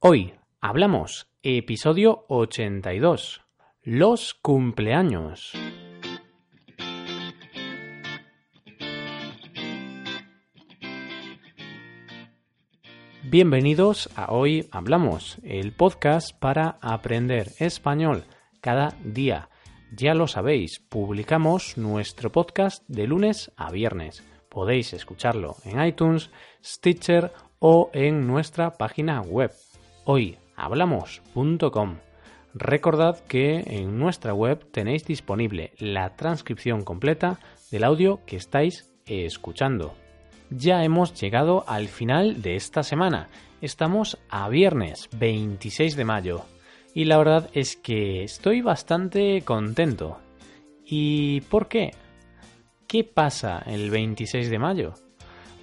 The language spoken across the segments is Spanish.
Hoy hablamos episodio 82. Los cumpleaños. Bienvenidos a Hoy Hablamos, el podcast para aprender español cada día. Ya lo sabéis, publicamos nuestro podcast de lunes a viernes. Podéis escucharlo en iTunes, Stitcher o en nuestra página web hoyhablamos.com. Recordad que en nuestra web tenéis disponible la transcripción completa del audio que estáis escuchando. Ya hemos llegado al final de esta semana. Estamos a viernes 26 de mayo. Y la verdad es que estoy bastante contento. ¿Y por qué? ¿Qué pasa el 26 de mayo?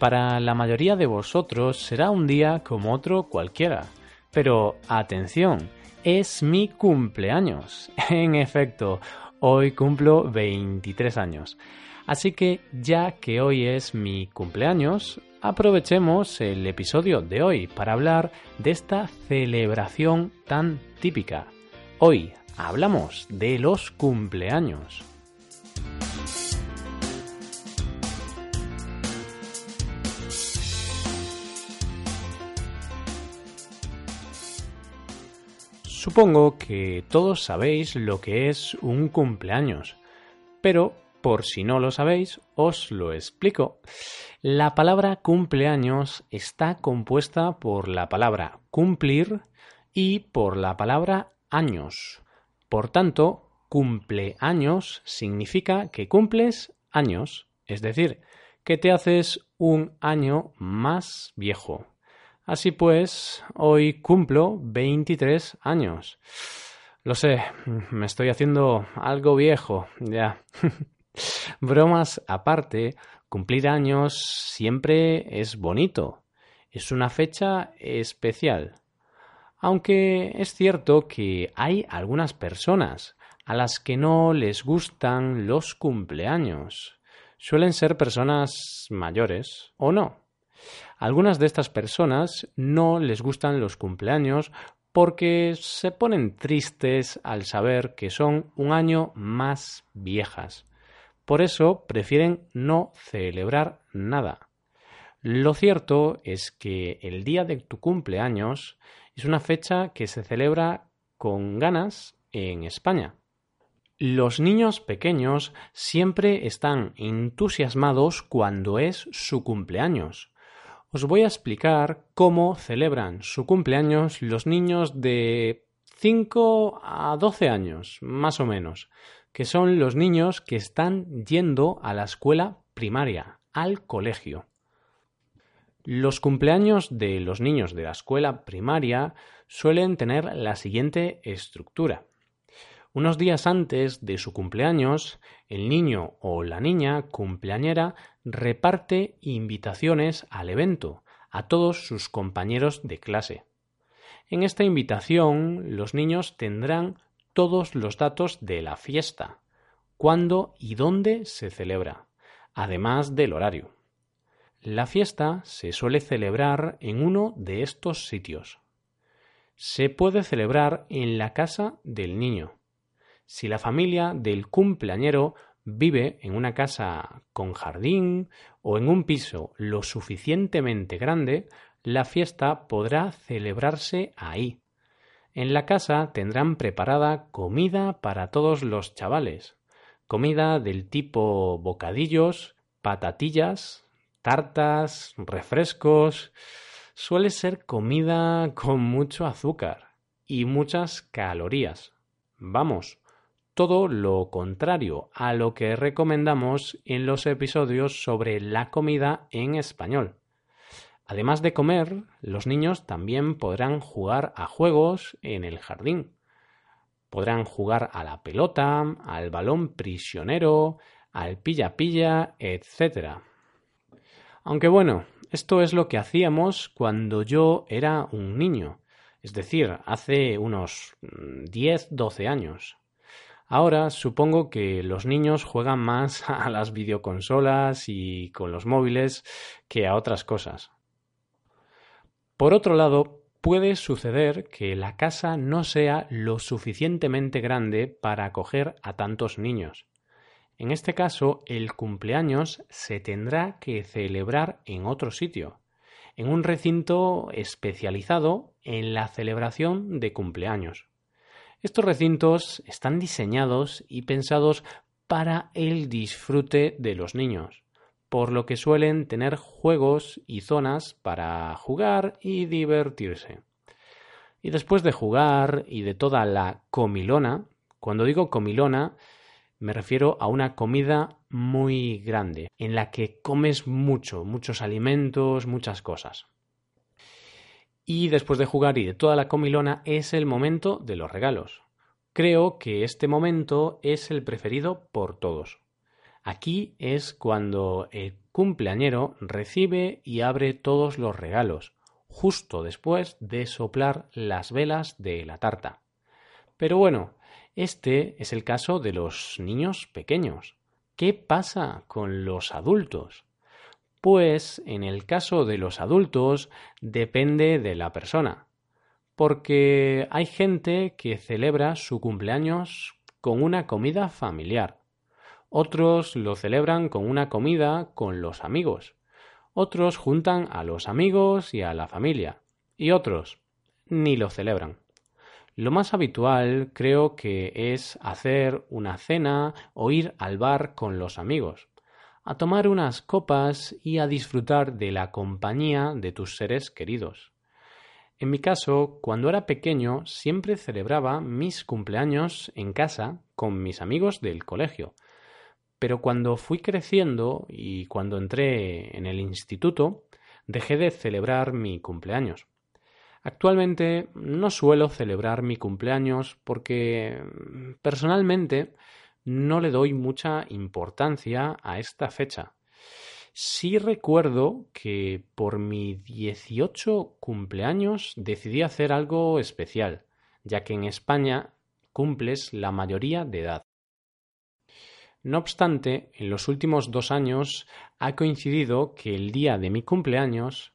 Para la mayoría de vosotros será un día como otro cualquiera pero atención, es mi cumpleaños. En efecto, hoy cumplo 23 años. Así que ya que hoy es mi cumpleaños, aprovechemos el episodio de hoy para hablar de esta celebración tan típica. Hoy hablamos de los cumpleaños. Supongo que todos sabéis lo que es un cumpleaños, pero por si no lo sabéis, os lo explico. La palabra cumpleaños está compuesta por la palabra cumplir y por la palabra años. Por tanto, cumpleaños significa que cumples años, es decir, que te haces un año más viejo. Así pues, hoy cumplo 23 años. Lo sé, me estoy haciendo algo viejo, ya. Bromas aparte, cumplir años siempre es bonito. Es una fecha especial. Aunque es cierto que hay algunas personas a las que no les gustan los cumpleaños. Suelen ser personas mayores o no, algunas de estas personas no les gustan los cumpleaños porque se ponen tristes al saber que son un año más viejas. Por eso prefieren no celebrar nada. Lo cierto es que el día de tu cumpleaños es una fecha que se celebra con ganas en España. Los niños pequeños siempre están entusiasmados cuando es su cumpleaños os voy a explicar cómo celebran su cumpleaños los niños de 5 a 12 años, más o menos, que son los niños que están yendo a la escuela primaria, al colegio. Los cumpleaños de los niños de la escuela primaria suelen tener la siguiente estructura. Unos días antes de su cumpleaños, el niño o la niña cumpleañera reparte invitaciones al evento a todos sus compañeros de clase. En esta invitación los niños tendrán todos los datos de la fiesta, cuándo y dónde se celebra, además del horario. La fiesta se suele celebrar en uno de estos sitios. Se puede celebrar en la casa del niño, si la familia del cumpleañero vive en una casa con jardín o en un piso lo suficientemente grande, la fiesta podrá celebrarse ahí. En la casa tendrán preparada comida para todos los chavales, comida del tipo bocadillos, patatillas, tartas, refrescos. Suele ser comida con mucho azúcar y muchas calorías. Vamos, todo lo contrario a lo que recomendamos en los episodios sobre la comida en español. Además de comer, los niños también podrán jugar a juegos en el jardín. Podrán jugar a la pelota, al balón prisionero, al pilla-pilla, etc. Aunque bueno, esto es lo que hacíamos cuando yo era un niño, es decir, hace unos 10-12 años. Ahora supongo que los niños juegan más a las videoconsolas y con los móviles que a otras cosas. Por otro lado, puede suceder que la casa no sea lo suficientemente grande para acoger a tantos niños. En este caso, el cumpleaños se tendrá que celebrar en otro sitio, en un recinto especializado en la celebración de cumpleaños. Estos recintos están diseñados y pensados para el disfrute de los niños, por lo que suelen tener juegos y zonas para jugar y divertirse. Y después de jugar y de toda la comilona, cuando digo comilona, me refiero a una comida muy grande, en la que comes mucho, muchos alimentos, muchas cosas. Y después de jugar y de toda la comilona es el momento de los regalos. Creo que este momento es el preferido por todos. Aquí es cuando el cumpleañero recibe y abre todos los regalos, justo después de soplar las velas de la tarta. Pero bueno, este es el caso de los niños pequeños. ¿Qué pasa con los adultos? Pues en el caso de los adultos depende de la persona, porque hay gente que celebra su cumpleaños con una comida familiar, otros lo celebran con una comida con los amigos, otros juntan a los amigos y a la familia, y otros ni lo celebran. Lo más habitual creo que es hacer una cena o ir al bar con los amigos, a tomar unas copas y a disfrutar de la compañía de tus seres queridos. En mi caso, cuando era pequeño, siempre celebraba mis cumpleaños en casa con mis amigos del colegio. Pero cuando fui creciendo y cuando entré en el instituto, dejé de celebrar mi cumpleaños. Actualmente no suelo celebrar mi cumpleaños porque personalmente no le doy mucha importancia a esta fecha. Sí recuerdo que por mi 18 cumpleaños decidí hacer algo especial, ya que en España cumples la mayoría de edad. No obstante, en los últimos dos años ha coincidido que el día de mi cumpleaños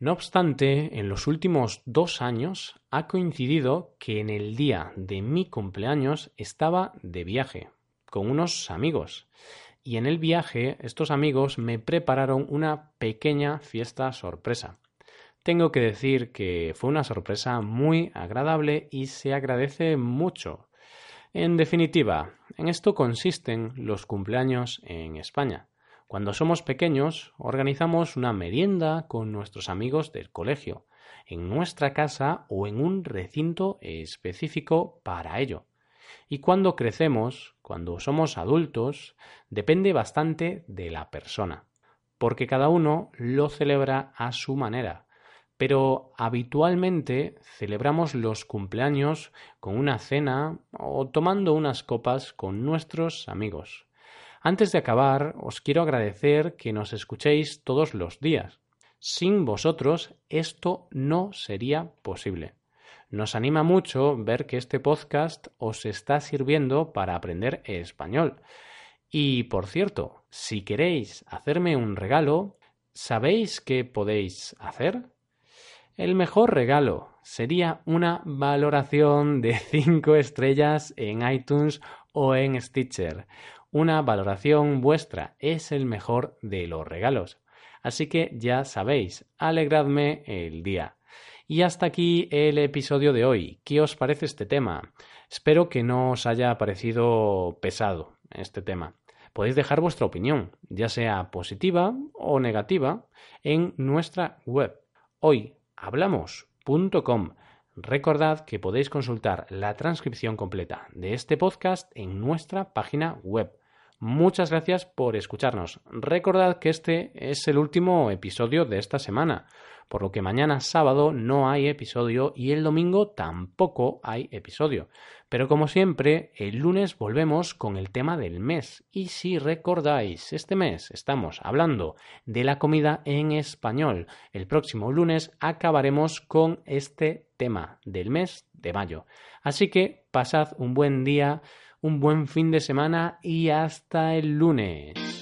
no obstante, en los últimos dos años ha coincidido que en el día de mi cumpleaños estaba de viaje con unos amigos. Y en el viaje estos amigos me prepararon una pequeña fiesta sorpresa. Tengo que decir que fue una sorpresa muy agradable y se agradece mucho. En definitiva, en esto consisten los cumpleaños en España. Cuando somos pequeños, organizamos una merienda con nuestros amigos del colegio, en nuestra casa o en un recinto específico para ello. Y cuando crecemos, cuando somos adultos, depende bastante de la persona, porque cada uno lo celebra a su manera. Pero habitualmente celebramos los cumpleaños con una cena o tomando unas copas con nuestros amigos. Antes de acabar, os quiero agradecer que nos escuchéis todos los días. Sin vosotros esto no sería posible. Nos anima mucho ver que este podcast os está sirviendo para aprender español. Y por cierto, si queréis hacerme un regalo, ¿sabéis qué podéis hacer? El mejor regalo sería una valoración de 5 estrellas en iTunes o en Stitcher una valoración vuestra es el mejor de los regalos. Así que ya sabéis, alegradme el día. Y hasta aquí el episodio de hoy. ¿Qué os parece este tema? Espero que no os haya parecido pesado este tema. Podéis dejar vuestra opinión, ya sea positiva o negativa, en nuestra web hoyhablamos.com. Recordad que podéis consultar la transcripción completa de este podcast en nuestra página web. Muchas gracias por escucharnos. Recordad que este es el último episodio de esta semana, por lo que mañana sábado no hay episodio y el domingo tampoco hay episodio. Pero como siempre, el lunes volvemos con el tema del mes. Y si recordáis, este mes estamos hablando de la comida en español. El próximo lunes acabaremos con este tema del mes de mayo. Así que pasad un buen día, un buen fin de semana y hasta el lunes.